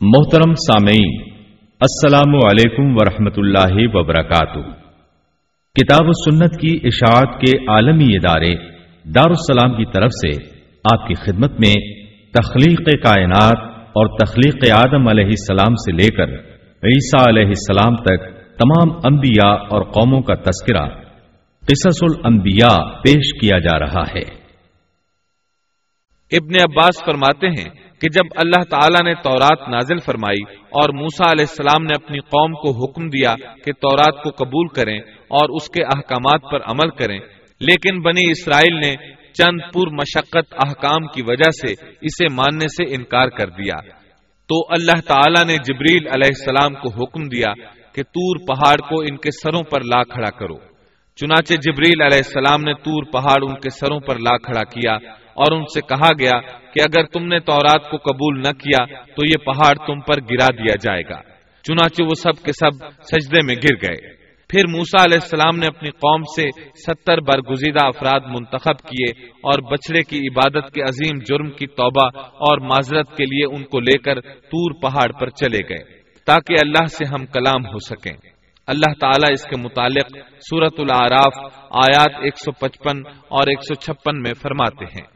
محترم سامعین، السلام علیکم ورحمۃ اللہ وبرکاتہ۔ کتاب و سنت کی اشاعت کے عالمی ادارے دارالسلام کی طرف سے آپ کی خدمت میں تخلیق کائنات اور تخلیق آدم علیہ السلام سے لے کر عیسیٰ علیہ السلام تک تمام انبیاء اور قوموں کا تذکرہ قصص الانبیاء پیش کیا جا رہا ہے۔ ابن عباس فرماتے ہیں کہ جب اللہ تعالیٰ نے تورات نازل فرمائی اور موسا علیہ السلام نے اپنی قوم کو حکم دیا کہ تورات کو قبول کریں اور اس کے احکامات پر عمل کریں، لیکن بنی اسرائیل نے چند پور مشقت احکام کی وجہ سے اسے ماننے سے انکار کر دیا۔ تو اللہ تعالیٰ نے جبریل علیہ السلام کو حکم دیا کہ تور پہاڑ کو ان کے سروں پر لا کھڑا کرو۔ چنانچہ جبریل علیہ السلام نے تور پہاڑ ان کے سروں پر لا کھڑا کیا اور ان سے کہا گیا کہ اگر تم نے تورات کو قبول نہ کیا تو یہ پہاڑ تم پر گرا دیا جائے گا۔ چنانچہ وہ سب کے سب سجدے میں گر گئے۔ پھر موسا علیہ السلام نے اپنی قوم سے ستر برگزیدہ افراد منتخب کیے اور بچڑے کی عبادت کے عظیم جرم کی توبہ اور معذرت کے لیے ان کو لے کر تور پہاڑ پر چلے گئے تاکہ اللہ سے ہم کلام ہو سکیں۔ اللہ تعالیٰ اس کے متعلق سورت العراف آیات 155 اور 156 میں فرماتے ہیں۔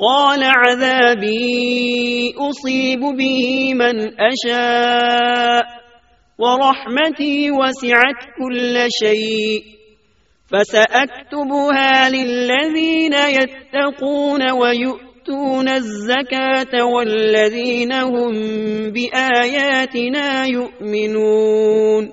قال عذابي أصيب به من أشاء ورحمتي وسعت كل شيء فسأكتبها للذين يتقون ويؤتون الزكاة والذين هم بآياتنا يؤمنون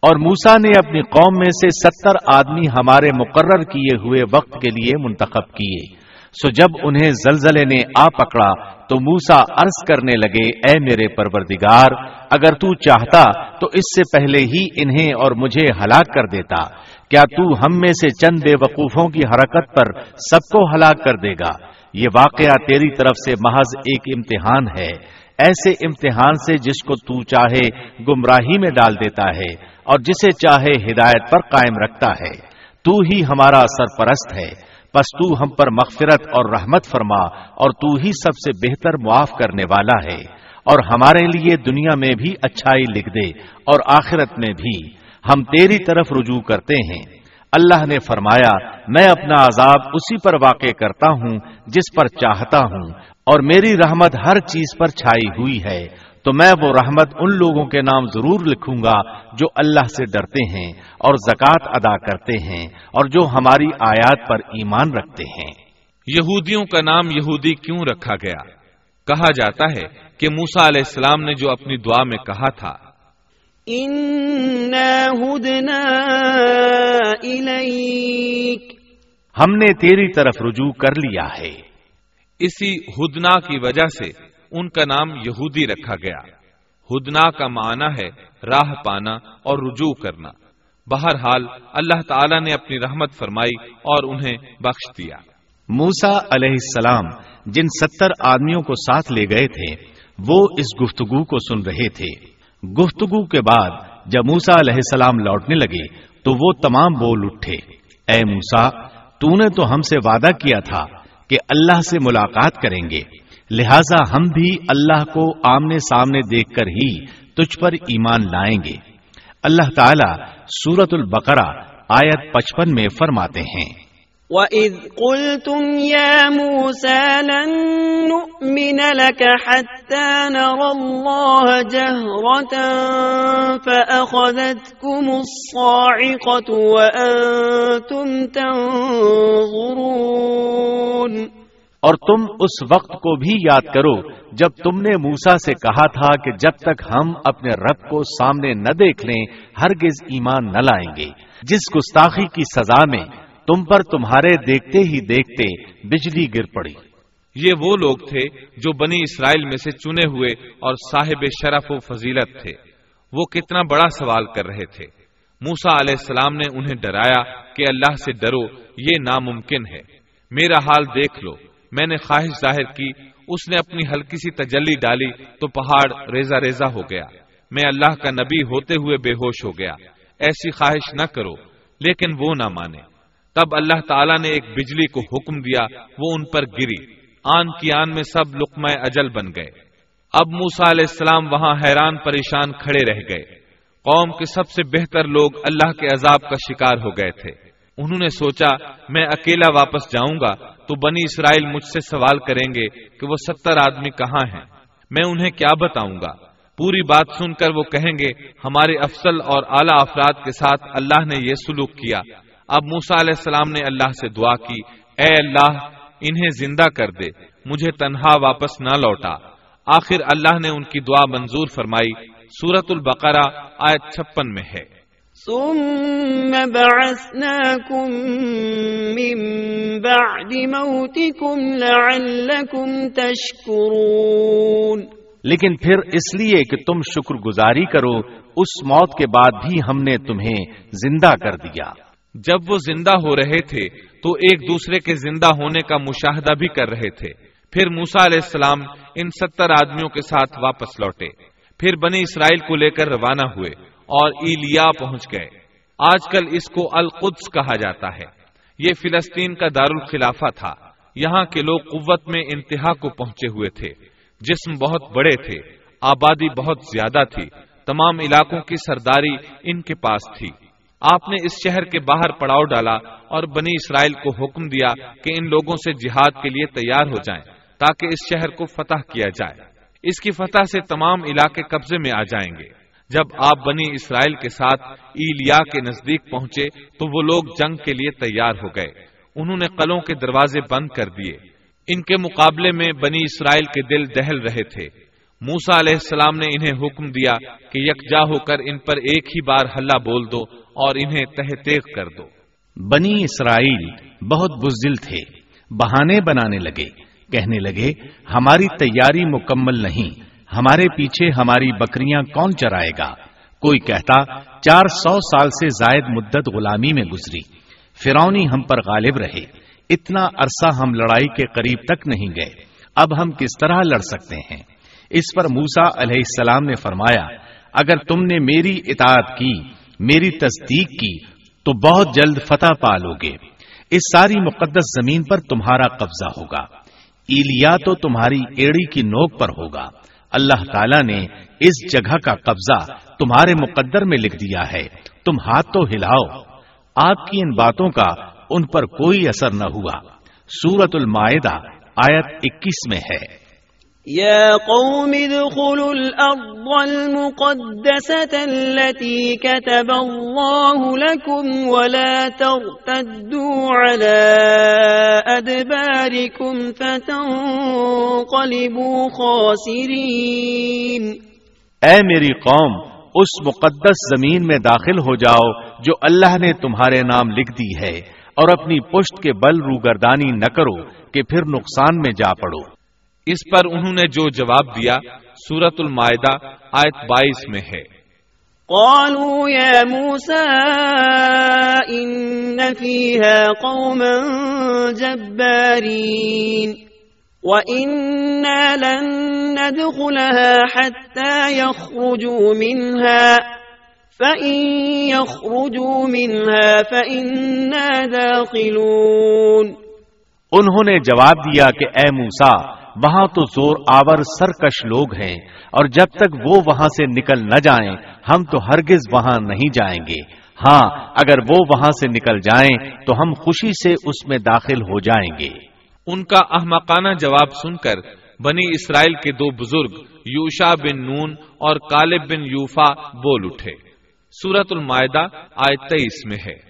اور موسا نے اپنی قوم میں سے ستر آدمی ہمارے مقرر کیے ہوئے وقت کے لیے منتخب کیے۔ سو جب انہیں زلزلے نے آ پکڑا تو موسا عرض کرنے لگے، اے میرے پروردگار، اگر تو چاہتا تو اس سے پہلے ہی انہیں اور مجھے ہلاک کر دیتا۔ کیا تو ہم میں سے چند بے وقوفوں کی حرکت پر سب کو ہلاک کر دے گا؟ یہ واقعہ تیری طرف سے محض ایک امتحان ہے۔ ایسے امتحان سے جس کو تو چاہے گمراہی میں ڈال دیتا ہے اور جسے چاہے ہدایت پر قائم رکھتا ہے۔ تو ہی ہمارا سرپرست ہے۔ پس تو ہم پر مغفرت اور رحمت فرما اور تو ہی سب سے بہتر معاف کرنے والا ہے اور ہمارے لیے دنیا میں بھی اچھائی لکھ دے اور آخرت میں بھی۔ ہم تیری طرف رجوع کرتے ہیں۔ اللہ نے فرمایا، میں اپنا عذاب اسی پر واقع کرتا ہوں جس پر چاہتا ہوں اور میری رحمت ہر چیز پر چھائی ہوئی ہے۔ تو میں وہ رحمت ان لوگوں کے نام ضرور لکھوں گا جو اللہ سے ڈرتے ہیں اور زکوٰۃ ادا کرتے ہیں اور جو ہماری آیات پر ایمان رکھتے ہیں۔ یہودیوں کا نام یہودی کیوں رکھا گیا؟ کہا جاتا ہے کہ موسا علیہ السلام نے جو اپنی دعا میں کہا تھا ہم نے تیری طرف رجوع کر لیا ہے۔ اسی ہدنا کی وجہ سے ان کا نام یہودی رکھا گیا۔ ہدنا کا معنی ہے راہ پانا اور رجوع کرنا۔ بہرحال اللہ تعالیٰ نے اپنی رحمت فرمائی اور انہیں بخش دیا۔ موسا علیہ السلام جن ستر آدمیوں کو ساتھ لے گئے تھے، وہ اس گفتگو کو سن رہے تھے۔ گفتگو کے بعد جب موسا علیہ السلام لوٹنے لگے، تو وہ تمام بول اٹھے۔ اے موسا تو نے تو ہم سے وعدہ کیا تھا کہ اللہ سے ملاقات کریں گے۔ لہذا ہم بھی اللہ کو آمنے سامنے دیکھ کر ہی تجھ پر ایمان لائیں گے۔ اللہ تعالی سورت البقرہ آیت پچپن میں فرماتے ہیں۔ وَإِذْ قُلْتُمْ يَا مُوسَى لَن نُؤْمِنَ لَكَ حَتَّى نَرَى اللَّهَ جَهْرَةً فَأَخَذَتْكُمُ الصَّاعِقَةُ وَأَنْتُمْ تَنْظُرُونَ اور تم اس وقت کو بھی یاد کرو جب تم نے موسا سے کہا تھا کہ جب تک ہم اپنے رب کو سامنے نہ دیکھ لیں، ہرگز ایمان نہ لائیں گے۔ جس گستاخی کی سزا میں تم پر تمہارے دیکھتے ہی دیکھتے بجلی گر پڑی۔ یہ وہ لوگ تھے جو بنی اسرائیل میں سے چنے ہوئے اور صاحب شرف و فضیلت تھے۔ وہ کتنا بڑا سوال کر رہے تھے۔ موسا علیہ السلام نے انہیں ڈرایا کہ اللہ سے ڈرو، یہ ناممکن ہے۔ میرا حال دیکھ لو۔ میں نے خواہش ظاہر کی، اس نے اپنی ہلکی سی تجلی ڈالی تو پہاڑ ریزا ریزا ہو گیا۔ میں اللہ کا نبی ہوتے ہوئے بے ہوش ہو گیا۔ ایسی خواہش نہ کرو، لیکن وہ نہ مانے۔ تب اللہ تعالیٰ نے ایک بجلی کو حکم دیا، وہ ان پر گری۔ آن کی آن میں سب لقمہ اجل بن گئے۔ اب موسا علیہ السلام وہاں حیران پریشان کھڑے رہ گئے۔ قوم کے سب سے بہتر لوگ اللہ کے عذاب کا شکار ہو گئے تھے۔ انہوں نے سوچا، میں اکیلا واپس جاؤں گا تو بنی اسرائیل مجھ سے سوال کریں گے کہ وہ ستر آدمی کہاں ہیں۔ میں انہیں کیا بتاؤں گا؟ پوری بات سن کر وہ کہیں گے، ہمارے افسل اور اعلی افراد کے ساتھ اللہ نے یہ سلوک کیا۔ اب موسا علیہ السلام نے اللہ سے دعا کی، اے اللہ، انہیں زندہ کر دے، مجھے تنہا واپس نہ لوٹا۔ آخر اللہ نے ان کی دعا منظور فرمائی۔ سورت البقرہ، آیت چھپن میں ہے۔ ثم بعثناكم من بعد موتكم لعلكم تشكرون لیکن پھر اس لیے کہ تم شکر گزاری کرو اس موت کے بعد بھی ہم نے تمہیں زندہ کر دیا۔ جب وہ زندہ ہو رہے تھے تو ایک دوسرے کے زندہ ہونے کا مشاہدہ بھی کر رہے تھے۔ پھر موسا علیہ السلام ان ستر آدمیوں کے ساتھ واپس لوٹے۔ پھر بنی اسرائیل کو لے کر روانہ ہوئے۔ اور ایلیا پہنچ گئے۔ آج کل اس کو القدس کہا جاتا ہے۔ یہ فلسطین کا دارالخلافہ تھا۔ یہاں کے لوگ قوت میں انتہا کو پہنچے ہوئے تھے۔ جسم بہت بڑے تھے۔ آبادی بہت زیادہ تھی۔ تمام علاقوں کی سرداری ان کے پاس تھی۔ آپ نے اس شہر کے باہر پڑاؤ ڈالا اور بنی اسرائیل کو حکم دیا کہ ان لوگوں سے جہاد کے لیے تیار ہو جائیں تاکہ اس شہر کو فتح کیا جائے۔ اس کی فتح سے تمام علاقے قبضے میں آ جائیں گے۔ جب آپ بنی اسرائیل کے ساتھ ایلیا کے نزدیک پہنچے تو وہ لوگ جنگ کے لیے تیار ہو گئے۔ انہوں نے قلوں کے دروازے بند کر دیے۔ ان کے مقابلے میں بنی اسرائیل کے دل دہل رہے تھے۔ موسا علیہ السلام نے انہیں حکم دیا کہ یکجا ہو کر ان پر ایک ہی بار ہلہ بول دو اور انہیں تہ کر دو۔ بنی اسرائیل بہت بزدل تھے، بہانے بنانے لگے، کہنے لگے، ہماری تیاری مکمل نہیں۔ ہمارے پیچھے ہماری بکریاں کون چرائے گا؟ کوئی کہتا، چار سو سال سے زائد مدت غلامی میں گزری۔ فرونی ہم پر غالب رہے۔ اتنا عرصہ ہم لڑائی کے قریب تک نہیں گئے۔ اب ہم کس طرح لڑ سکتے ہیں؟ اس پر موسا علیہ السلام نے فرمایا، اگر تم نے میری اطاعت کی، میری تصدیق کی، تو بہت جلد فتح پالو گے۔ اس ساری مقدس زمین پر تمہارا قبضہ ہوگا۔ ایلیا تو تمہاری ایڑی کی نوک پر ہوگا۔ اللہ تعالیٰ نے اس جگہ کا قبضہ تمہارے مقدر میں لکھ دیا ہے۔ تم ہاتھ تو ہلاؤ۔ آپ کی ان باتوں کا ان پر کوئی اثر نہ ہوا۔ سورت المائدہ، آیت اکیس میں ہے۔ يا قوم ادخلوا الأرض المقدسة التي كتب الله لكم ولا ترتدوا على أدباركم فتنقلبوا خاسرين. اے میری قوم، اس مقدس زمین میں داخل ہو جاؤ جو اللہ نے تمہارے نام لکھ دی ہے اور اپنی پشت کے بل روگردانی نہ کرو کہ پھر نقصان میں جا پڑو۔ اس پر انہوں نے جو جواب دیا سورت المائدہ آیت بائیس میں ہے۔ قالوا يا موسى إن فيها قوما جبارين وإنا لن ندخلها حتى يخرجوا منها فإن يخرجوا منها فإنا داخلون۔ انہوں نے جواب دیا کہ اے موسا وہاں تو زور آور سرکش لوگ ہیں، اور جب تک وہ وہاں سے نکل نہ جائیں، ہم تو ہرگز وہاں نہیں جائیں گے۔ ہاں اگر وہ وہاں سے نکل جائیں، تو ہم خوشی سے اس میں داخل ہو جائیں گے۔ ان کا احمقانہ جواب سن کر بنی اسرائیل کے دو بزرگ، یوشا بن نون اور کالب بن یوفا بول اٹھے۔ سورت المائدہ، آیت تیئیس میں ہے۔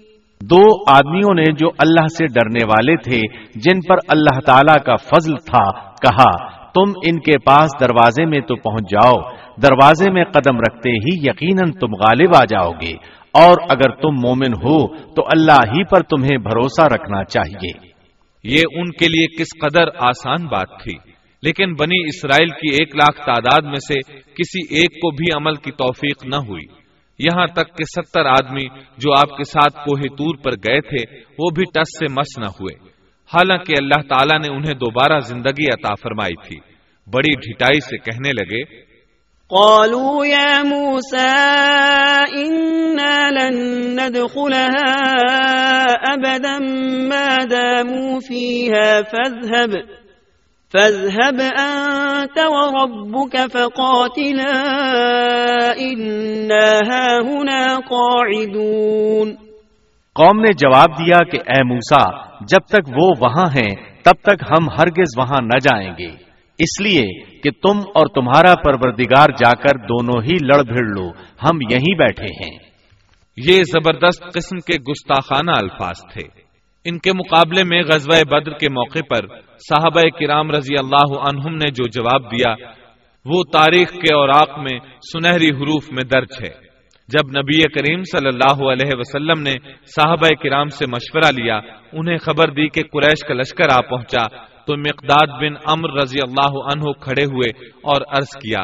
دو آدمیوں نے جو اللہ سے ڈرنے والے تھے، جن پر اللہ تعالی کا فضل تھا، کہا، تم ان کے پاس دروازے میں تو پہنچ جاؤ، دروازے میں قدم رکھتے ہی یقیناً تم غالب آ جاؤ گے۔ اور اگر تم مومن ہو، تو اللہ ہی پر تمہیں بھروسہ رکھنا چاہیے۔ یہ ان کے لیے کس قدر آسان بات تھی۔ لیکن بنی اسرائیل کی ایک لاکھ تعداد میں سے کسی ایک کو بھی عمل کی توفیق نہ ہوئی۔ یہاں تک کہ ستر آدمی جو آپ کے ساتھ کوہ تور پر گئے تھے، وہ بھی ٹس سے مس نہ ہوئے۔ حالانکہ اللہ تعالیٰ نے انہیں دوبارہ زندگی عطا فرمائی تھی۔ بڑی ڈھٹائی سے کہنے لگے، قالوا يا موسى، إنا لن ندخلها أبدا ما داموا فيها فاذهب. فاذهب أنت وربك فقاتلا إنا هاهنا قاعدون. قوم نے جواب دیا کہ اے موسا جب تک وہ وہاں ہیں تب تک ہم ہرگز وہاں نہ جائیں گے۔ اس لیے کہ تم اور تمہارا پروردگار جا کر دونوں ہی لڑ بھیڑ لو ہم یہیں بیٹھے ہیں۔ یہ زبردست قسم کے گستاخانہ الفاظ تھے۔ ان کے مقابلے میں غزوہ بدر کے موقع پر صحابہ کرام رضی اللہ عنہم نے جو جواب دیا، وہ تاریخ کے اوراق میں سنہری حروف میں درج ہے۔ جب نبی کریم صلی اللہ علیہ وسلم نے صحابہ کرام سے مشورہ لیا، انہیں خبر دی کہ قریش کا لشکر آ پہنچا، تو مقداد بن امر رضی اللہ عنہ کھڑے ہوئے اور عرض کیا،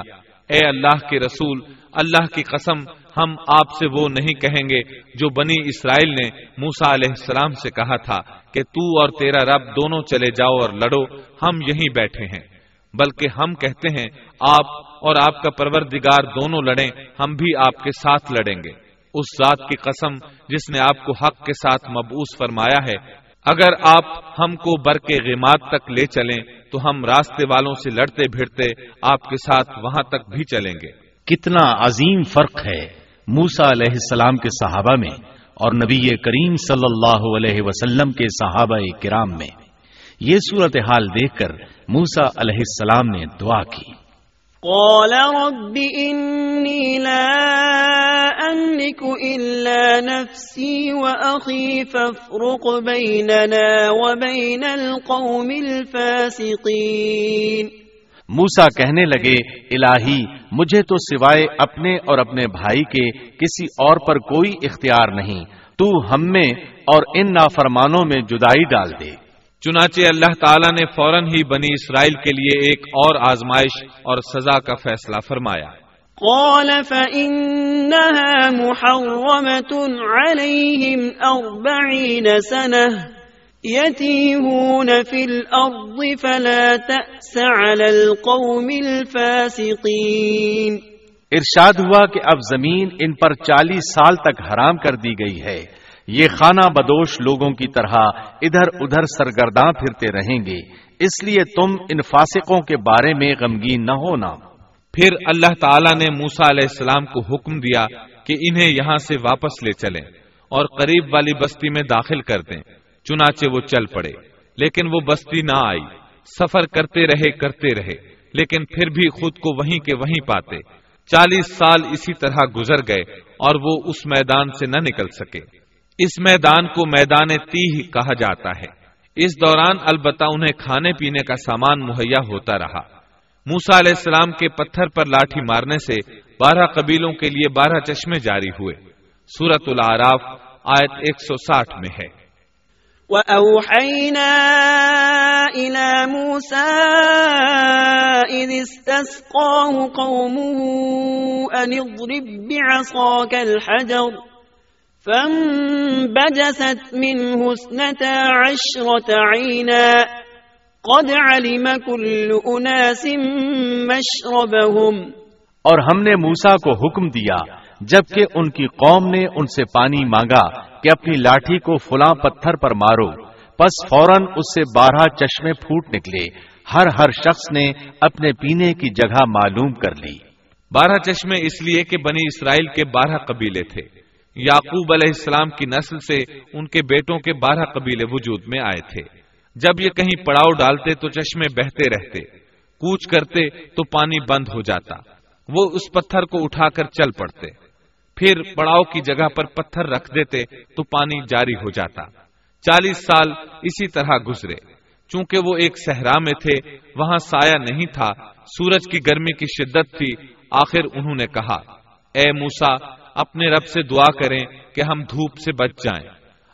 اے اللہ کے رسول، اللہ کی قسم ہم آپ سے وہ نہیں کہیں گے جو بنی اسرائیل نے موسا علیہ السلام سے کہا تھا کہ تو اور تیرا رب دونوں چلے جاؤ اور لڑو، ہم یہیں بیٹھے ہیں۔ بلکہ ہم کہتے ہیں، آپ اور آپ کا پروردگار دونوں لڑیں، ہم بھی آپ کے ساتھ لڑیں گے۔ اس ذات کی قسم جس نے آپ کو حق کے ساتھ مبوس فرمایا ہے۔ اگر آپ ہم کو بر کے غیمات تک لے چلیں، تو ہم راستے والوں سے لڑتے بھیڑتے آپ کے ساتھ وہاں تک بھی چلیں گے۔ کتنا عظیم فرق ہے۔ موسا علیہ السلام کے صحابہ میں اور نبی کریم صلی اللہ علیہ وسلم کے صحابہ کرام میں۔ یہ صورتحال دیکھ کر موسا علیہ السلام نے دعا کی۔ قال رب انی لا املك الا نفسي واخي فافرق بيننا وبين القوم الفاسقين۔ موسا کہنے لگے الہی مجھے تو سوائے اپنے اور اپنے بھائی کے کسی اور پر کوئی اختیار نہیں۔ تو ہم میں اور ان نافرمانوں میں جدائی ڈال دے۔ چنانچہ اللہ تعالیٰ نے فوراً ہی بنی اسرائیل کے لیے ایک اور آزمائش اور سزا کا فیصلہ فرمایا۔ قال فإنها محرمة عليهم أربعين سنة۔ يتيهون في الأرض فلا تأس على القوم الفاسقين ارشاد ہوا کہ اب زمین ان پر چالیس سال تک حرام کر دی گئی ہے۔ یہ خانہ بدوش لوگوں کی طرح ادھر ادھر سرگرداں پھرتے رہیں گے۔ اس لیے تم ان فاسقوں کے بارے میں غمگین نہ ہونا۔ پھر اللہ تعالیٰ نے موسا علیہ السلام کو حکم دیا کہ انہیں یہاں سے واپس لے چلیں اور قریب والی بستی میں داخل کر دیں۔ چنانچہ وہ چل پڑے۔ لیکن وہ بستی نہ آئی۔ سفر کرتے رہے کرتے رہے۔ لیکن پھر بھی خود کو وہیں کے وہیں پاتے۔ چالیس سال اسی طرح گزر گئے اور وہ اس میدان سے نہ نکل سکے۔ اس میدان کو میدان تیہ کہا جاتا ہے۔ اس دوران البتہ انہیں کھانے پینے کا سامان مہیا ہوتا رہا۔ موسا علیہ السلام کے پتھر پر لاٹھی مارنے سے بارہ قبیلوں کے لیے بارہ چشمے جاری ہوئے۔ سورت العراف آیت ایک سو ساٹھ میں ہے۔ وأوحينا إلى موسى إذ استسقاه قومه أن اضرب بعصاك الحجر فانبجست منه اثنتا عشرة عينا قد علم كل أناس مشربهم اور ہم نے موسا کو حکم دیا جبکہ ان کی قوم نے ان سے پانی مانگا کہ اپنی لاٹھی کو فلاں پتھر پر مارو، پس فوراً اس سے بارہ چشمے پھوٹ نکلے۔ ہر ہر شخص نے اپنے پینے کی جگہ معلوم کر لی۔ بارہ چشمے اس لیے کہ بنی اسرائیل کے بارہ قبیلے تھے۔ یعقوب علیہ السلام کی نسل سے ان کے بیٹوں کے بارہ قبیلے وجود میں آئے تھے۔ جب یہ کہیں پڑاؤ ڈالتے تو چشمے بہتے رہتے، کوچ کرتے تو پانی بند ہو جاتا۔ وہ اس پتھر کو اٹھا کر چل پڑتے۔ پھر پڑاؤ کی جگہ پر پتھر رکھ دیتے تو پانی جاری ہو جاتا۔ چالیس سال اسی طرح گزرے۔ چونکہ وہ ایک صحرا میں تھے، وہاں سایہ نہیں تھا، سورج کی گرمی کی شدت تھی، آخر انہوں نے کہا، اے موسا اپنے رب سے دعا کریں کہ ہم دھوپ سے بچ جائیں۔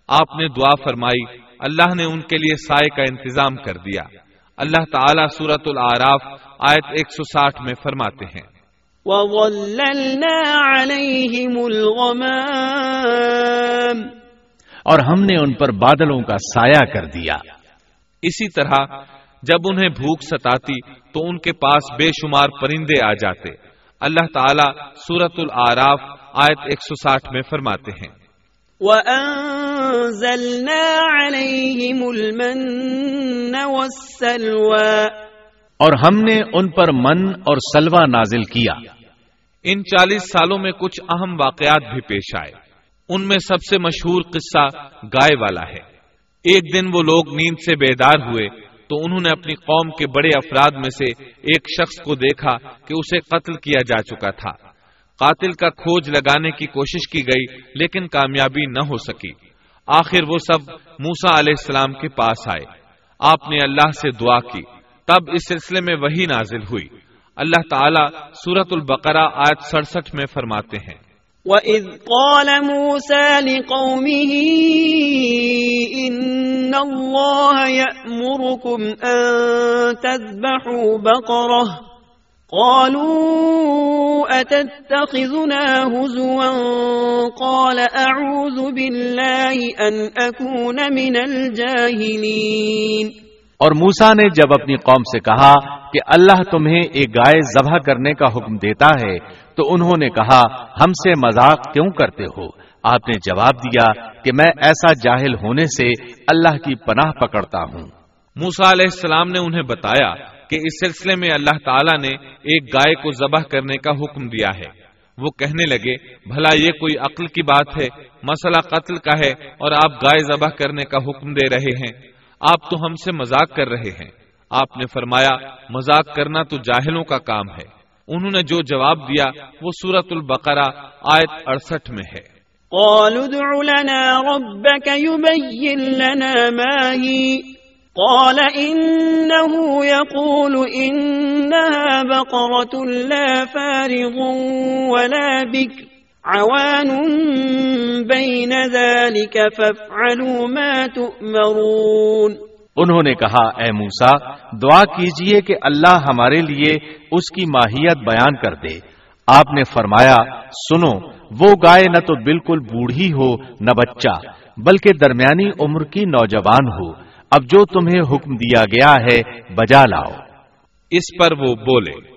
آپ نے دعا فرمائی، اللہ نے ان کے لیے سائے کا انتظام کر دیا۔ اللہ تعالیٰ سورت العراف آیت 160 میں فرماتے ہیں۔ وَظَلَّلْنَا عَلَيْهِمُ الْغَمَامِ اور ہم نے ان پر بادلوں کا سایہ کر دیا۔ اسی طرح جب انہیں بھوک ستاتی تو ان کے پاس بے شمار پرندے آ جاتے۔ اللہ تعالیٰ سورت العراف آیت 160 میں فرماتے ہیں۔ وَأَنزَلْنَا عَلَيْهِمُ الْمَنَّ وَالسَّلْوَى اور ہم نے ان پر من اور سلوا نازل کیا۔ ان چالیس سالوں میں کچھ اہم واقعات بھی پیش آئے۔ ان میں سب سے مشہور قصہ گائے والا ہے۔ ایک دن وہ لوگ نیند سے بیدار ہوئے تو انہوں نے اپنی قوم کے بڑے افراد میں سے ایک شخص کو دیکھا کہ اسے قتل کیا جا چکا تھا۔ قاتل کا کھوج لگانے کی کوشش کی گئی لیکن کامیابی نہ ہو سکی۔ آخر وہ سب موسا علیہ السلام کے پاس آئے۔ آپ نے اللہ سے دعا کی۔ تب اس سلسلے میں وہی نازل ہوئی۔ اللہ تعالیٰ سورت البقرہ آیت سڑسٹھ میں فرماتے ہیں۔ وَإِذْ قَالَ مُوسَى لِقَوْمِهِ إِنَّ اللَّهَ يَأْمُرُكُمْ أَن تَذْبَحُوا بَقَرَةً قَالُوا أَتَتَّخِذُنَا هُزُوًا قَالَ أَعُوذُ بِاللَّهِ أَنْ أَكُونَ مِنَ الْجَاهِلِينَ۔ اور موسا نے جب اپنی قوم سے کہا کہ اللہ تمہیں ایک گائے ذبح کرنے کا حکم دیتا ہے، تو انہوں نے کہا، ہم سے مذاق کیوں کرتے ہو؟ آپ نے جواب دیا کہ میں ایسا جاہل ہونے سے اللہ کی پناہ پکڑتا ہوں۔ موسا علیہ السلام نے انہیں بتایا کہ اس سلسلے میں اللہ تعالیٰ نے ایک گائے کو ذبح کرنے کا حکم دیا ہے۔ وہ کہنے لگے، بھلا یہ کوئی عقل کی بات ہے؟ مسئلہ قتل کا ہے اور آپ گائے ذبح کرنے کا حکم دے رہے ہیں۔ آپ تو ہم سے مذاق کر رہے ہیں۔ آپ نے فرمایا، مذاق کرنا تو جاہلوں کا کام ہے۔ انہوں نے جو جواب دیا وہ سورت البقرہ آیت اڑسٹھ میں ہے۔ قالوا ادع لنا ربك يبين لنا ما هي۔ قال إنه يقول إنها بقرة لا فارغ ولا بكر، عوان بين ذلك فافعلوا ما تؤمرون۔ انہوں نے کہا، اے موسا دعا کیجیے کہ اللہ ہمارے لیے اس کی ماہیت بیان کر دے۔ آپ نے فرمایا، سنو، وہ گائے نہ تو بالکل بوڑھی ہو، نہ بچہ، بلکہ درمیانی عمر کی نوجوان ہو۔ اب جو تمہیں حکم دیا گیا ہے، بجا لاؤ۔ اس پر وہ بولے،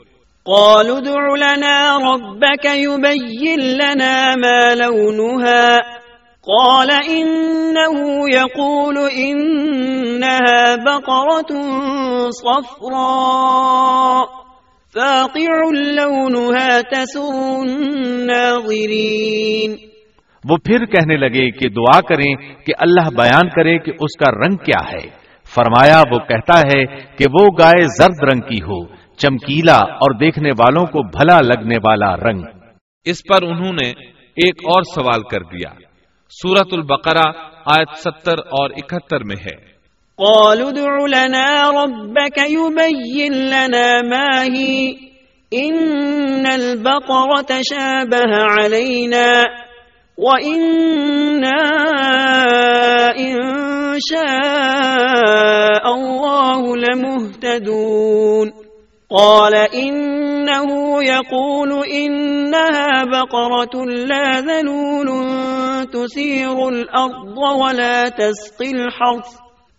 قالوا لنا ربك يبين لنا ما لونها قال إنه يقول إنها بقرة صفراء فاقع لونها تسر الناظرين وہ پھر کہنے لگے کہ دعا کریں کہ اللہ بیان کرے کہ اس کا رنگ کیا ہے۔ فرمایا وہ کہتا ہے کہ وہ گائے زرد رنگ کی ہو چمکیلا اور دیکھنے والوں کو بھلا لگنے والا رنگ۔ اس پر انہوں نے ایک اور سوال کر دیا۔ سورت البقرہ آیت ستر اور اکہتر میں ہے۔ قالوا ادع لنا ربك يبين لنا ما هي۔ إن البقرة تشابه علينا۔ وإنا إن شاء الله لمهتدون۔ قال إنه يقول إنها بقرة لا ذلول تسير الأرض ولا تسقي الحرث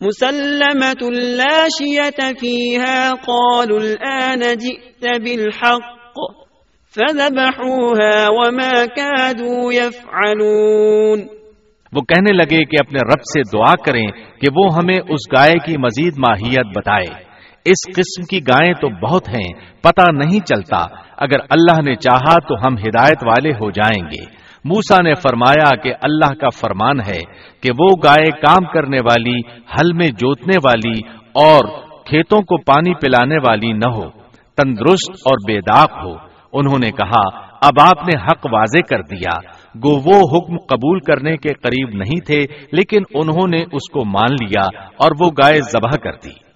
مسلمة لا شية فيها قالوا الآن جئت بالحق فذبحوها وما كادوا يفعلون وہ کہنے لگے کہ اپنے رب سے دعا کریں کہ وہ ہمیں اس گائے کی مزید ماہیت بتائے۔ اس قسم کی گائیں تو بہت ہیں، پتہ نہیں چلتا۔ اگر اللہ نے چاہا تو ہم ہدایت والے ہو جائیں گے۔ موسا نے فرمایا کہ اللہ کا فرمان ہے کہ وہ گائے کام کرنے والی، ہل میں جوتنے والی اور کھیتوں کو پانی پلانے والی نہ ہو، تندرست اور بے داغ ہو۔ انہوں نے کہا، اب آپ نے حق واضح کر دیا۔ گو وہ حکم قبول کرنے کے قریب نہیں تھے، لیکن انہوں نے اس کو مان لیا اور وہ گائے ذبح کر دی۔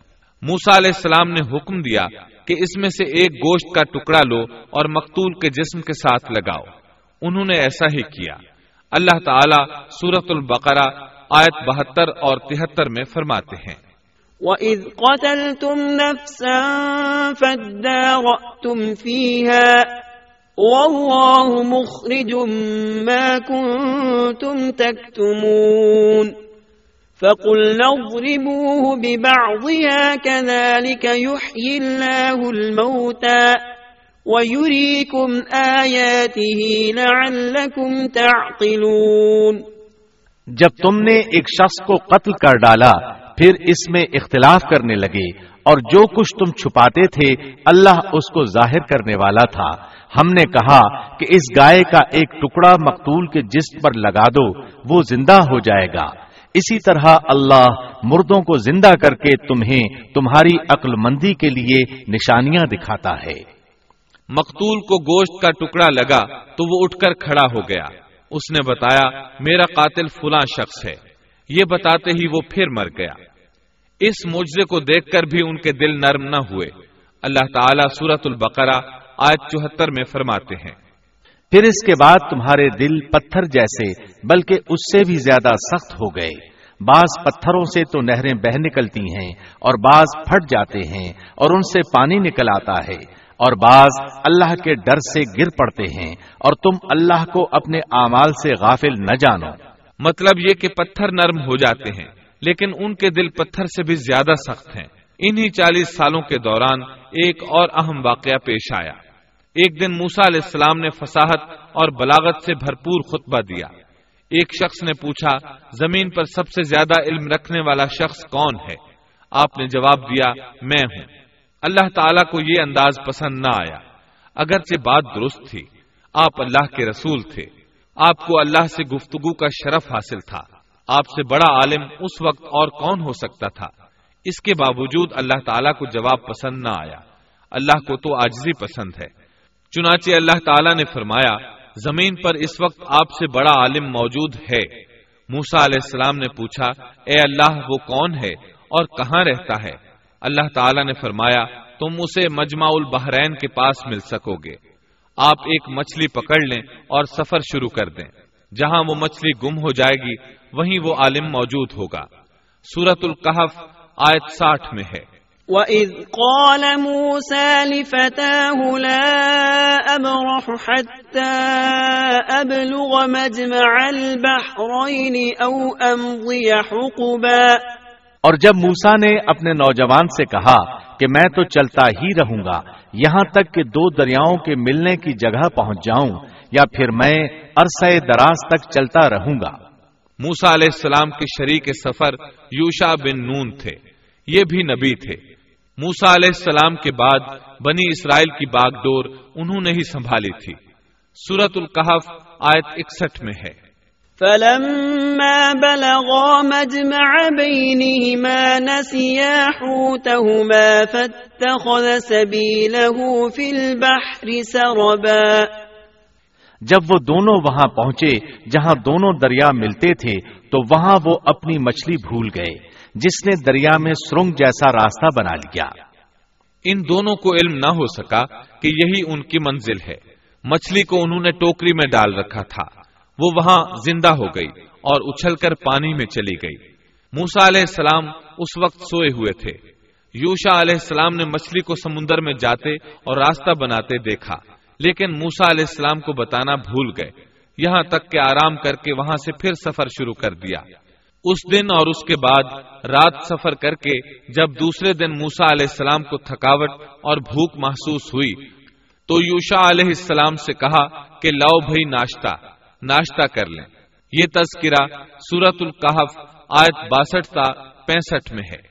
موسا علیہ السلام نے حکم دیا کہ اس میں سے ایک گوشت کا ٹکڑا لو اور مقتول کے جسم کے ساتھ لگاؤ۔ انہوں نے ایسا ہی کیا۔ اللہ تعالی سورت البقرہ آیت بہتر اور تہتر میں فرماتے ہیں۔ وَإِذْ قَتَلْتُمْ نَفْسًا فَادَّارَأْتُمْ فِيهَا والله مخرج ما كنتم تكتمون فقلنا اضربوه ببعضها كذلك يحيي الله الموتى ويريكم آياته لعلكم تعقلون جب تم نے ایک شخص کو قتل کر ڈالا، پھر اس میں اختلاف کرنے لگے اور جو کچھ تم چھپاتے تھے، اللہ اس کو ظاہر کرنے والا تھا۔ ہم نے کہا کہ اس گائے کا ایک ٹکڑا مقتول کے جسم پر لگا دو، وہ زندہ ہو جائے گا۔ اسی طرح اللہ مردوں کو زندہ کر کے تمہیں تمہاری عقل مندی کے لیے نشانیاں دکھاتا ہے۔ مقتول کو گوشت کا ٹکڑا لگا تو وہ اٹھ کر کھڑا ہو گیا۔ اس نے بتایا، میرا قاتل فلاں شخص ہے۔ یہ بتاتے ہی وہ پھر مر گیا۔ اس معجزے کو دیکھ کر بھی ان کے دل نرم نہ ہوئے۔ اللہ تعالیٰ سورت البقرہ آج چوہتر میں فرماتے ہیں۔ پھر اس کے بعد تمہارے دل پتھر جیسے، بلکہ اس سے بھی زیادہ سخت ہو گئے۔ بعض پتھروں سے تو نہریں بہ نکلتی ہیں، اور بعض پھٹ جاتے ہیں، اور ان سے پانی نکل آتا ہے۔ اور بعض اللہ کے ڈر سے گر پڑتے ہیں، اور تم اللہ کو اپنے اعمال سے غافل نہ جانو۔ مطلب یہ کہ پتھر نرم ہو جاتے ہیں، لیکن ان کے دل پتھر سے بھی زیادہ سخت ہیں۔ انہی چالیس سالوں کے دوران ایک اور اہم واقعہ پیش آیا۔ ایک دن موسا علیہ السلام نے فساحت اور بلاغت سے بھرپور خطبہ دیا۔ ایک شخص نے پوچھا، زمین پر سب سے زیادہ علم رکھنے والا شخص کون ہے؟ آپ نے جواب دیا، میں ہوں۔ اللہ تعالیٰ کو یہ انداز پسند نہ آیا۔ اگرچہ بات درست تھی، آپ اللہ کے رسول تھے۔ آپ کو اللہ سے گفتگو کا شرف حاصل تھا۔ آپ سے بڑا عالم اس وقت اور کون ہو سکتا تھا؟ اس کے باوجود اللہ تعالیٰ کو جواب پسند نہ آیا۔ اللہ کو تو آجزی پسند ہے۔ چنانچہ اللہ تعالیٰ نے فرمایا، زمین پر اس وقت آپ سے بڑا عالم موجود ہے۔ موسا علیہ السلام نے پوچھا، اے اللہ، وہ کون ہے اور کہاں رہتا ہے؟ اللہ تعالیٰ نے فرمایا، تم اسے مجمع البحرین کے پاس مل سکو گے۔ آپ ایک مچھلی پکڑ لیں اور سفر شروع کر دیں۔ جہاں وہ مچھلی گم ہو جائے گی، وہیں وہ عالم موجود ہوگا۔ سورت القحف، آیت ساٹھ میں ہے۔ وَإِذْ قَالَ مُوسَى لِفَتَاهُ لَا أَبْرَحُ حَتَّى أَبْلُغَ مَجْمَعَ الْبَحْرَيْنِ أَوْ أَمْضِيَ حُقُبًا اور جب موسا نے اپنے نوجوان سے کہا کہ میں تو چلتا ہی رہوں گا یہاں تک کہ دو دریاؤں کے ملنے کی جگہ پہنچ جاؤں یا پھر میں عرصہ دراز تک چلتا رہوں گا۔ موسا علیہ السلام کے شریک سفر یوشا بن نون تھے یہ بھی نبی تھے۔ موسا علیہ السلام کے بعد بنی اسرائیل کی باغ ڈور انہوں نے ہی سنبھالی تھی۔ سورت القحف آیت اکسٹھ میں ہے۔ فلما بلغا مجمع بينهما نسيا حوتهما فاتخذ سبيله في البحر سربا۔ جب وہ دونوں وہاں پہنچے جہاں دونوں دریا ملتے تھے تو وہاں وہ اپنی مچھلی بھول گئے۔ جس نے دریا میں سرنگ جیسا راستہ بنا لیا۔ ان دونوں کو علم نہ ہو سکا کہ یہی ان کی منزل ہے۔ مچھلی کو انہوں نے ٹوکری میں ڈال رکھا تھا۔ وہ وہاں زندہ ہو گئی اور اچھل کر پانی میں چلی گئی۔ موسا علیہ السلام اس وقت سوئے ہوئے تھے۔ یوشا علیہ السلام نے مچھلی کو سمندر میں جاتے اور راستہ بناتے دیکھا۔ لیکن موسا علیہ السلام کو بتانا بھول گئے۔ یہاں تک کہ آرام کر کے وہاں سے پھر سفر شروع کر دیا۔ اس دن اور اس کے بعد رات سفر کر کے جب دوسرے دن موسا علیہ السلام کو تھکاوٹ اور بھوک محسوس ہوئی، تو یوشا علیہ السلام سے کہا کہ لاؤ بھائی ناشتہ ناشتہ کر لیں۔ یہ تذکرہ سورت القحف آیت باسٹھ تا پینسٹھ میں ہے۔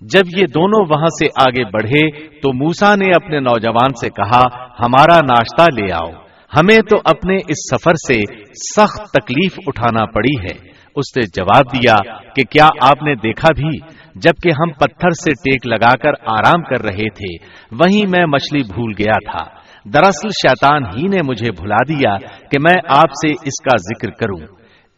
جب یہ دونوں وہاں سے آگے بڑھے تو موسا نے اپنے نوجوان سے کہا، ہمارا ناشتہ لے آؤ۔ ہمیں تو اپنے اس سفر سے سخت تکلیف اٹھانا پڑی ہے۔ اس نے جواب دیا کہ کیا آپ نے دیکھا بھی؟ جبکہ ہم پتھر سے ٹیک لگا کر آرام کر رہے تھے، وہیں میں مچھلی بھول گیا تھا۔ دراصل شیطان ہی نے مجھے بھلا دیا کہ میں آپ سے اس کا ذکر کروں۔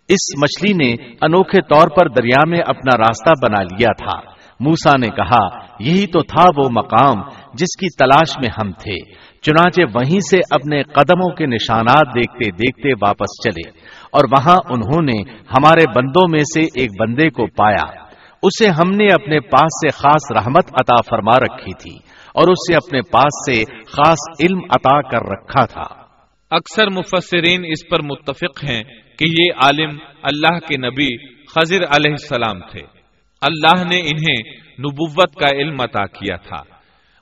اس مچھلی نے انوکھے طور پر دریا میں اپنا راستہ بنا لیا تھا۔ موسا نے کہا، یہی تو تھا وہ مقام جس کی تلاش میں ہم تھے۔ چنانچہ وہیں سے اپنے قدموں کے نشانات دیکھتے دیکھتے واپس چلے اور وہاں انہوں نے ہمارے بندوں میں سے ایک بندے کو پایا۔ اسے ہم نے اپنے پاس سے خاص رحمت عطا فرما رکھی تھی اور اسے اپنے پاس سے خاص علم عطا کر رکھا تھا۔ اکثر مفسرین اس پر متفق ہیں کہ یہ عالم اللہ کے نبی خضر علیہ السلام تھے۔ اللہ نے انہیں نبوت کا علم عطا کیا تھا۔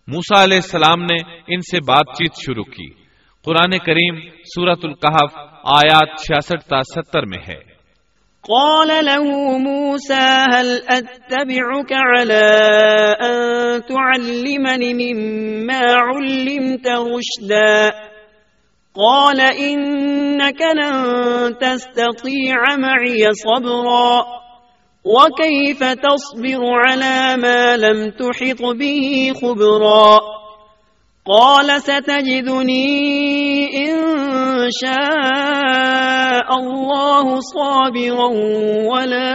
موسا علیہ السلام نے ان سے بات چیت شروع کی۔ قرآن کریم سورت القحف آیات چھیاسٹھ تا ستر میں ہے۔ قال له موسى هل أتبعك على أن تعلمني مما علمت رشدا؟ قال، إنك لن تستطيع معي صبرا۔ وكيف تصبر على ما لم تحط به خبرا قال ستجدني إن شاء الله صابرا ولا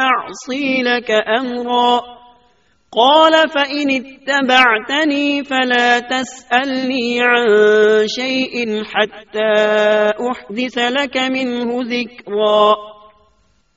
أعصي لك أمرا قال فإن اتبعتني فلا تسألني عن شيء حتى أحدث لك منه ذكرا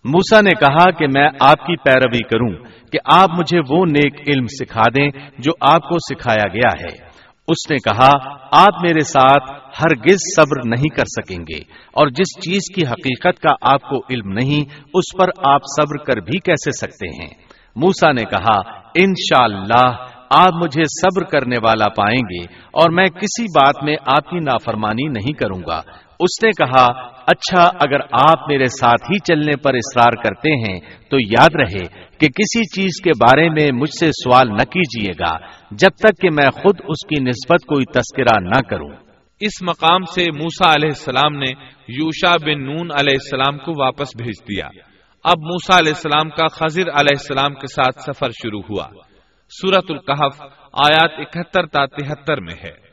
موسا نے کہا کہ میں آپ کی پیروی کروں کہ آپ مجھے وہ نیک علم سکھا دیں جو آپ کو سکھایا گیا ہے۔ اس نے کہا، آپ میرے ساتھ ہرگز صبر نہیں کر سکیں گے اور جس چیز کی حقیقت کا آپ کو علم نہیں، اس پر آپ صبر کر بھی کیسے سکتے ہیں؟ موسا نے کہا، انشاءاللہ اللہ آپ مجھے صبر کرنے والا پائیں گے اور میں کسی بات میں آپ کی نافرمانی نہیں کروں گا۔ اس نے کہا اچھا اگر آپ میرے ساتھ ہی چلنے پر اصرار کرتے ہیں تو یاد رہے کہ کسی چیز کے بارے میں مجھ سے سوال نہ کیجیے گا جب تک کہ میں خود اس کی نسبت کوئی تذکرہ نہ کروں۔ اس مقام سے موسا علیہ السلام نے یوشا بن نون علیہ السلام کو واپس بھیج دیا۔ اب موسا علیہ السلام کا خضر علیہ السلام کے ساتھ سفر شروع ہوا۔ سورت القحف آیات اکہتر تا تہتر میں ہے۔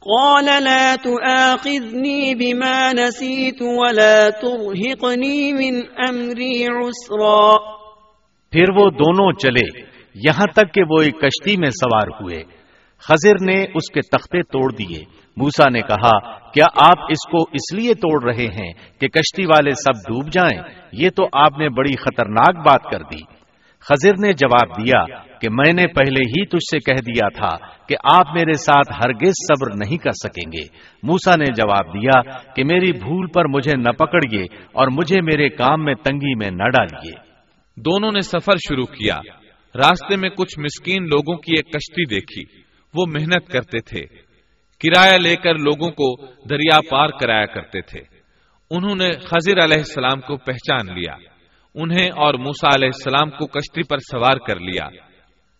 قال لا تؤاخذني بما نسيت ولا ترهقني من امری عسرا۔ پھر وہ دونوں چلے، یہاں تک کہ وہ ایک کشتی میں سوار ہوئے۔ خزر نے اس کے تختے توڑ دیے۔ موسا نے کہا، کیا آپ اس کو اس لیے توڑ رہے ہیں کہ کشتی والے سب ڈوب جائیں؟ یہ تو آپ نے بڑی خطرناک بات کر دی۔ خزر نے جواب دیا کہ میں نے پہلے ہی تجھ سے کہہ دیا تھا کہ آپ میرے ساتھ ہرگز صبر نہیں کر سکیں گے۔ موسا نے جواب دیا کہ میری بھول پر مجھے نہ پکڑیے اور مجھے میرے کام میں تنگی میں نہ ڈالیے۔ دونوں نے سفر شروع کیا۔ راستے میں کچھ مسکین لوگوں کی ایک کشتی دیکھی۔ وہ محنت کرتے تھے۔ کرایہ لے کر لوگوں کو دریا پار کرایا کرتے تھے۔ انہوں نے خضر علیہ السلام کو پہچان لیا۔ انہیں اور موسا علیہ السلام کو کشتی پر سوار کر لیا۔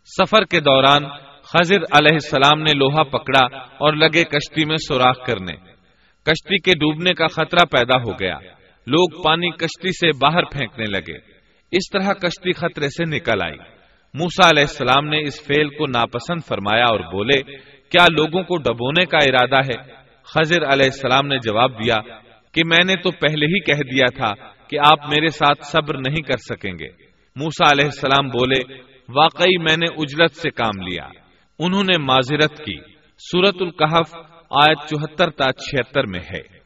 سفر کے دوران خضر علیہ السلام نے لوہا پکڑا اور لگے کشتی میں سوراخ کرنے۔ کشتی کے ڈوبنے کا خطرہ پیدا ہو گیا۔ لوگ پانی کشتی سے باہر پھینکنے لگے۔ اس طرح کشتی خطرے سے نکل آئی۔ موسا علیہ السلام نے اس فیل کو ناپسند فرمایا اور بولے، کیا لوگوں کو ڈبونے کا ارادہ ہے؟ خضر علیہ السلام نے جواب دیا، کہ میں نے تو پہلے ہی کہہ دیا تھا کہ آپ میرے ساتھ صبر نہیں کر سکیں گے۔ موسا علیہ السلام بولے، واقعی میں نے اجلت سے کام لیا۔ انہوں نے معذرت کی۔ سورت القحف آیت چوہتر تا چھہتر میں ہے۔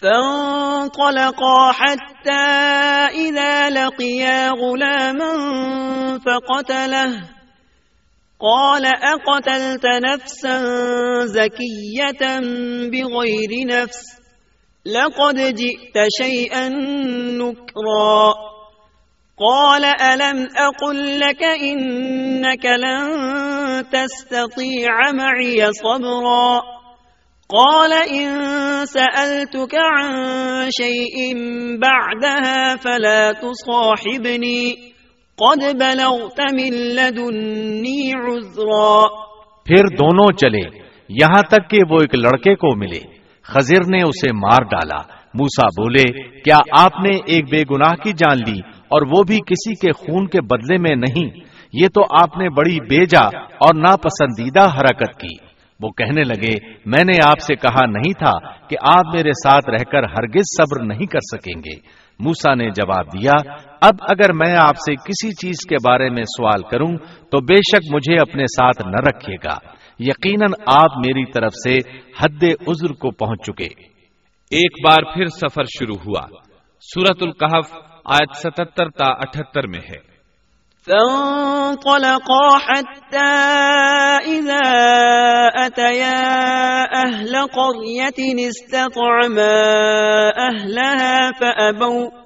فانطلقا حتى إذا لقيا غلاما فقتله۔ قال أقتلت نفسا زكية بغير نفس؟ لقد جئت شيئا نكرا. قال، ألم أقل لك إنك لن تستطيع معي صبرا؟ قال، إن سألتك عن شيء بعدها فلا تصاحبني. قد بلغت من لدني عذرا. پھر دونوں چلے، یہاں تک کہ وہ ایک لڑکے کو ملے۔ خزر نے اسے مار ڈالا۔ موسا بولے، کیا آپ نے ایک بے گناہ کی جان لی اور وہ بھی کسی کے خون کے بدلے میں نہیں؟ یہ تو آپ نے بڑی بیجا اور ناپسندیدہ حرکت کی۔ وہ کہنے لگے، میں نے آپ سے کہا نہیں تھا کہ آپ میرے ساتھ رہ کر ہرگز صبر نہیں کر سکیں گے۔ موسا نے جواب دیا، اب اگر میں آپ سے کسی چیز کے بارے میں سوال کروں تو بے شک مجھے اپنے ساتھ نہ رکھیے گا۔ یقیناً آپ میری طرف سے حد عذر کو پہنچ چکے۔ ایک بار پھر سفر شروع ہوا۔ سورت القحف آیت ستتر تا اٹھتر میں ہے۔ فانطلقا حتى إذا أتيا أهل قرية استطعما أهلها فأبوا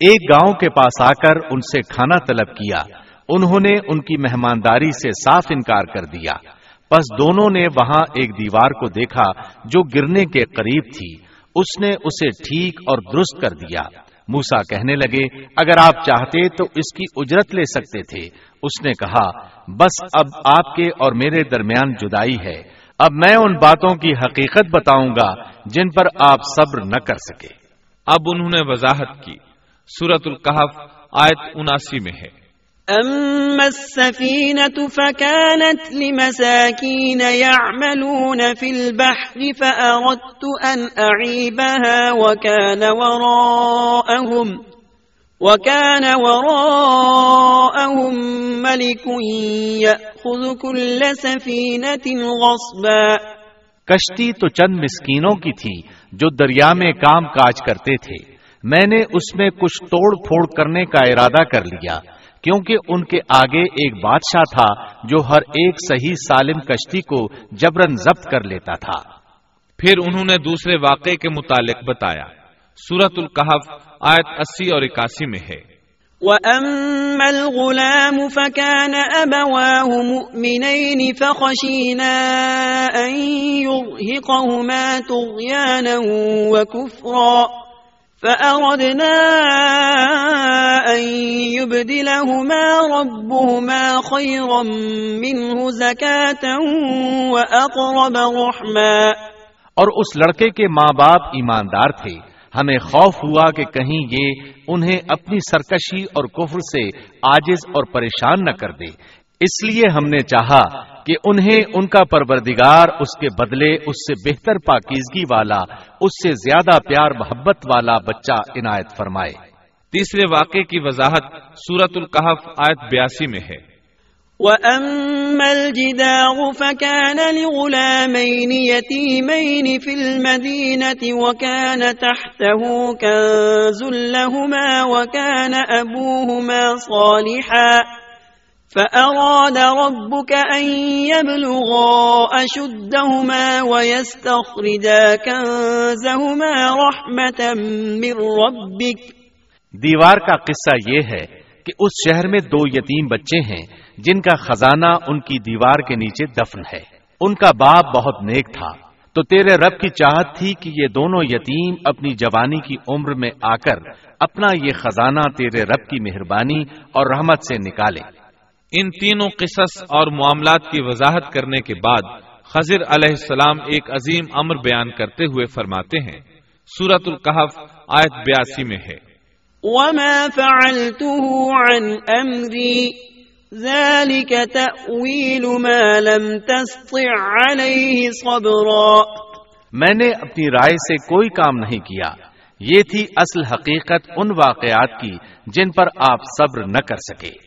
ایک گاؤں کے پاس آ کر ان سے کھانا طلب کیا۔ انہوں نے ان کی مہمانداری سے صاف انکار کر دیا۔ پس دونوں نے وہاں ایک دیوار کو دیکھا جو گرنے کے قریب تھی۔ اس نے اسے ٹھیک اور درست کر دیا۔ موسا کہنے لگے، اگر آپ چاہتے تو اس کی اجرت لے سکتے تھے۔ اس نے کہا، بس اب آپ کے اور میرے درمیان جدائی ہے۔ اب میں ان باتوں کی حقیقت بتاؤں گا جن پر آپ صبر نہ کر سکے۔ اب انہوں نے وضاحت کی۔ سورت القحف آیت اناسی میں ہے۔ أما السفينة فكانت لمساكين يعملون في البحر فأردت أن أعيبها وكان وراءهم وكان وراءهم ملك يأخذ كل سفينة غصبا۔ کشتی تو چند مسکینوں کی تھی جو دریا میں کام کاج کرتے تھے۔ میں نے اس میں کچھ توڑ پھوڑ کرنے کا ارادہ کر لیا کیونکہ ان کے آگے ایک بادشاہ تھا جو ہر ایک صحیح سالم کشتی کو جبرن ضبط کر لیتا تھا۔ پھر انہوں نے دوسرے واقعے کے متعلق بتایا۔ سورت القحف آیت اسی اور اکاسی میں ہے۔ وَأَمَّا الْغُلَامُ فَكَانَ أَبَوَاهُ مُؤْمِنَيْنِ فَخَشِينَا أَن يُرْهِقَهُمَا طُغْيَانًا وَكُفْرًا۔ فأردنا أن يبدلهما ربهما خيرا منه زكاة وأقرب رحما اور اس لڑکے کے ماں باپ ایماندار تھے۔ ہمیں خوف ہوا کہ کہیں یہ انہیں اپنی سرکشی اور کفر سے آجز اور پریشان نہ کر دے۔ اس لیے ہم نے چاہا کہ انہیں ان کا پروردگار اس کے بدلے اس سے بہتر پاکیزگی والا اس سے زیادہ پیار محبت والا بچہ عنایت فرمائے۔ تیسرے واقعے کی وضاحت سورت القحف آیت بیاسی میں ہے۔ وَأَمَّا الْجِدَاغُ فَكَانَ لِغُلَامَيْنِ يَتِيمَيْنِ فِي الْمَدِينَةِ وَكَانَ تَحْتَهُ كَنْزٌ لَهُمَا وَكَانَ أَبُوهُمَا صَالِحًا فَأَرَادَ رَبُّكَ أَنْ يَبْلُغَا أَشُدَّهُمَا وَيَسْتَخْرِجَا كَنْزَهُمَا رَحْمَةً مِّن رَبِّكَ دیوار کا قصہ یہ ہے کہ اس شہر میں دو یتیم بچے ہیں جن کا خزانہ ان کی دیوار کے نیچے دفن ہے۔ ان کا باپ بہت نیک تھا۔ تو تیرے رب کی چاہت تھی کہ یہ دونوں یتیم اپنی جوانی کی عمر میں آ کر اپنا یہ خزانہ تیرے رب کی مہربانی اور رحمت سے نکالے ان تینوں قصص اور معاملات کی وضاحت کرنے کے بعد خضر علیہ السلام ایک عظیم امر بیان کرتے ہوئے فرماتے ہیں سورت القحف آیت بیاسی میں ہے۔ وما فعلته عن ذلك تأويل ما لم تستطع عليه صبرا۔ میں نے اپنی رائے سے کوئی کام نہیں کیا۔ یہ تھی اصل حقیقت ان واقعات کی جن پر آپ صبر نہ کر سکے۔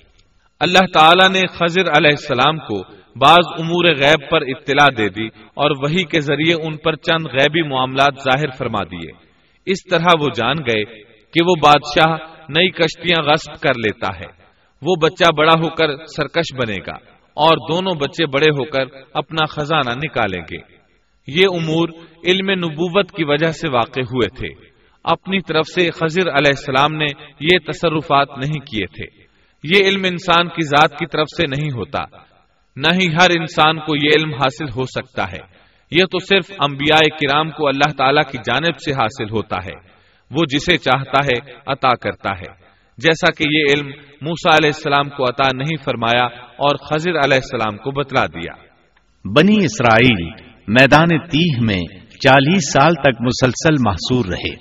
اللہ تعالیٰ نے خضر علیہ السلام کو بعض امور غیب پر اطلاع دے دی اور وہی کے ذریعے ان پر چند غیبی معاملات ظاہر فرما دیے۔ اس طرح وہ جان گئے کہ وہ بادشاہ نئی کشتیاں غصب کر لیتا ہے۔ وہ بچہ بڑا ہو کر سرکش بنے گا اور دونوں بچے بڑے ہو کر اپنا خزانہ نکالیں گے۔ یہ امور علم نبوت کی وجہ سے واقع ہوئے تھے۔ اپنی طرف سے خضر علیہ السلام نے یہ تصرفات نہیں کیے تھے۔ یہ علم انسان کی ذات کی طرف سے نہیں ہوتا۔ نہ ہی ہر انسان کو یہ علم حاصل ہو سکتا ہے۔ یہ تو صرف انبیاء کرام کو اللہ تعالی کی جانب سے حاصل ہوتا ہے۔ وہ جسے چاہتا ہے عطا کرتا ہے۔ جیسا کہ یہ علم موسا علیہ السلام کو عطا نہیں فرمایا اور خضر علیہ السلام کو بتلا دیا۔ بنی اسرائیل میدان تیہ میں چالیس سال تک مسلسل محصور رہے۔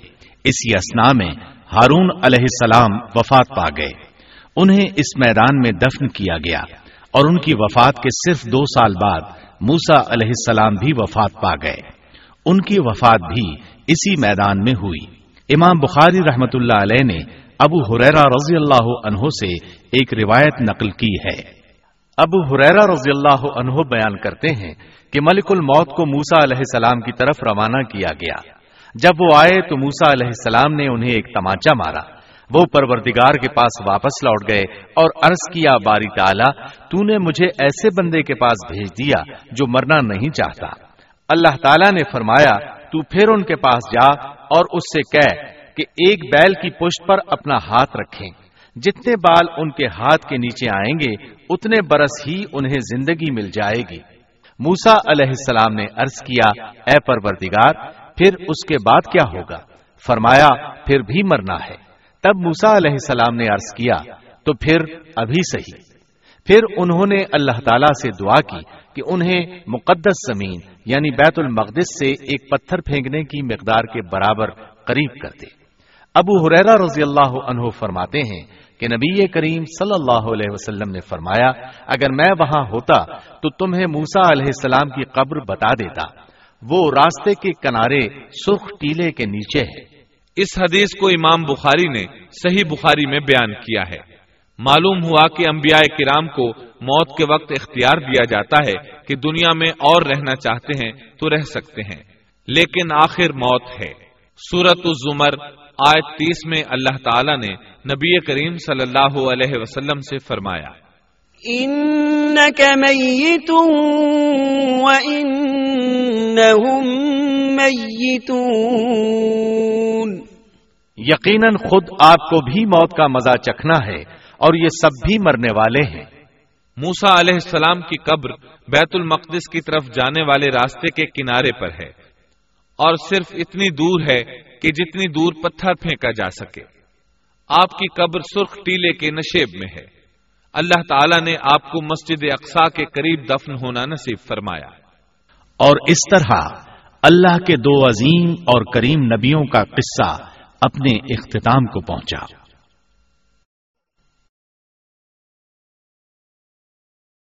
اسی اسنا میں ہارون علیہ السلام وفات پا گئے۔ انہیں اس میدان میں دفن کیا گیا اور ان کی وفات کے صرف دو سال بعد موسا علیہ السلام بھی وفات پا گئے۔ ان کی وفات بھی اسی میدان میں ہوئی۔ امام بخاری رحمت اللہ علیہ نے ابو حریرا رضی اللہ عنہ سے ایک روایت نقل کی ہے۔ ابو حریرا رضی اللہ عنہ بیان کرتے ہیں کہ ملک الموت کو موسا علیہ السلام کی طرف روانہ کیا گیا۔ جب وہ آئے تو موسا علیہ السلام نے انہیں ایک تماچا مارا۔ وہ پروردگار کے پاس واپس لوٹ گئے اور عرض کیا، باری تعالی، تو نے مجھے ایسے بندے کے پاس بھیج دیا جو مرنا نہیں چاہتا۔ اللہ تعالیٰ نے فرمایا، تو پھر ان کے پاس جا اور اس سے کہہ کہ ایک بیل کی پشت پر اپنا ہاتھ رکھیں۔ جتنے بال ان کے ہاتھ کے نیچے آئیں گے، اتنے برس ہی انہیں زندگی مل جائے گی۔ موسا علیہ السلام نے عرض کیا، اے پروردگار، پھر اس کے بعد کیا ہوگا؟ فرمایا، پھر بھی مرنا ہے۔ تب موسا علیہ السلام نے عرض کیا، تو پھر ابھی صحیح۔ پھر انہوں نے اللہ تعالی سے دعا کی کہ انہیں مقدس زمین یعنی بیت المقدس سے ایک پتھر پھینکنے کی مقدار کے برابر قریب کر دے۔ ابو حریرا رضی اللہ عنہ فرماتے ہیں کہ نبی کریم صلی اللہ علیہ وسلم نے فرمایا، اگر میں وہاں ہوتا تو تمہیں موسا علیہ السلام کی قبر بتا دیتا۔ وہ راستے کے کنارے سرخ ٹیلے کے نیچے ہے۔ اس حدیث کو امام بخاری نے صحیح بخاری میں بیان کیا ہے۔ معلوم ہوا کہ انبیاء کرام کو موت کے وقت اختیار دیا جاتا ہے کہ دنیا میں اور رہنا چاہتے ہیں تو رہ سکتے ہیں، لیکن آخر موت ہے۔ سورت الزمر، آیت تیس میں اللہ تعالی نے نبی کریم صلی اللہ علیہ وسلم سے فرمایا میتون۔ یقیناً خود آپ کو بھی موت کا مزہ چکھنا ہے اور یہ سب بھی مرنے والے ہیں۔ موسا علیہ السلام کی قبر بیت المقدس کی طرف جانے والے راستے کے کنارے پر ہے اور صرف اتنی دور ہے کہ جتنی دور پتھر پھینکا جا سکے۔ آپ کی قبر سرخ ٹیلے کے نشیب میں ہے۔ اللہ تعالیٰ نے آپ کو مسجد اقسا کے قریب دفن ہونا نصیب فرمایا۔ اور اس طرح اللہ کے دو عظیم اور کریم نبیوں کا قصہ اپنے اختتام کو پہنچا۔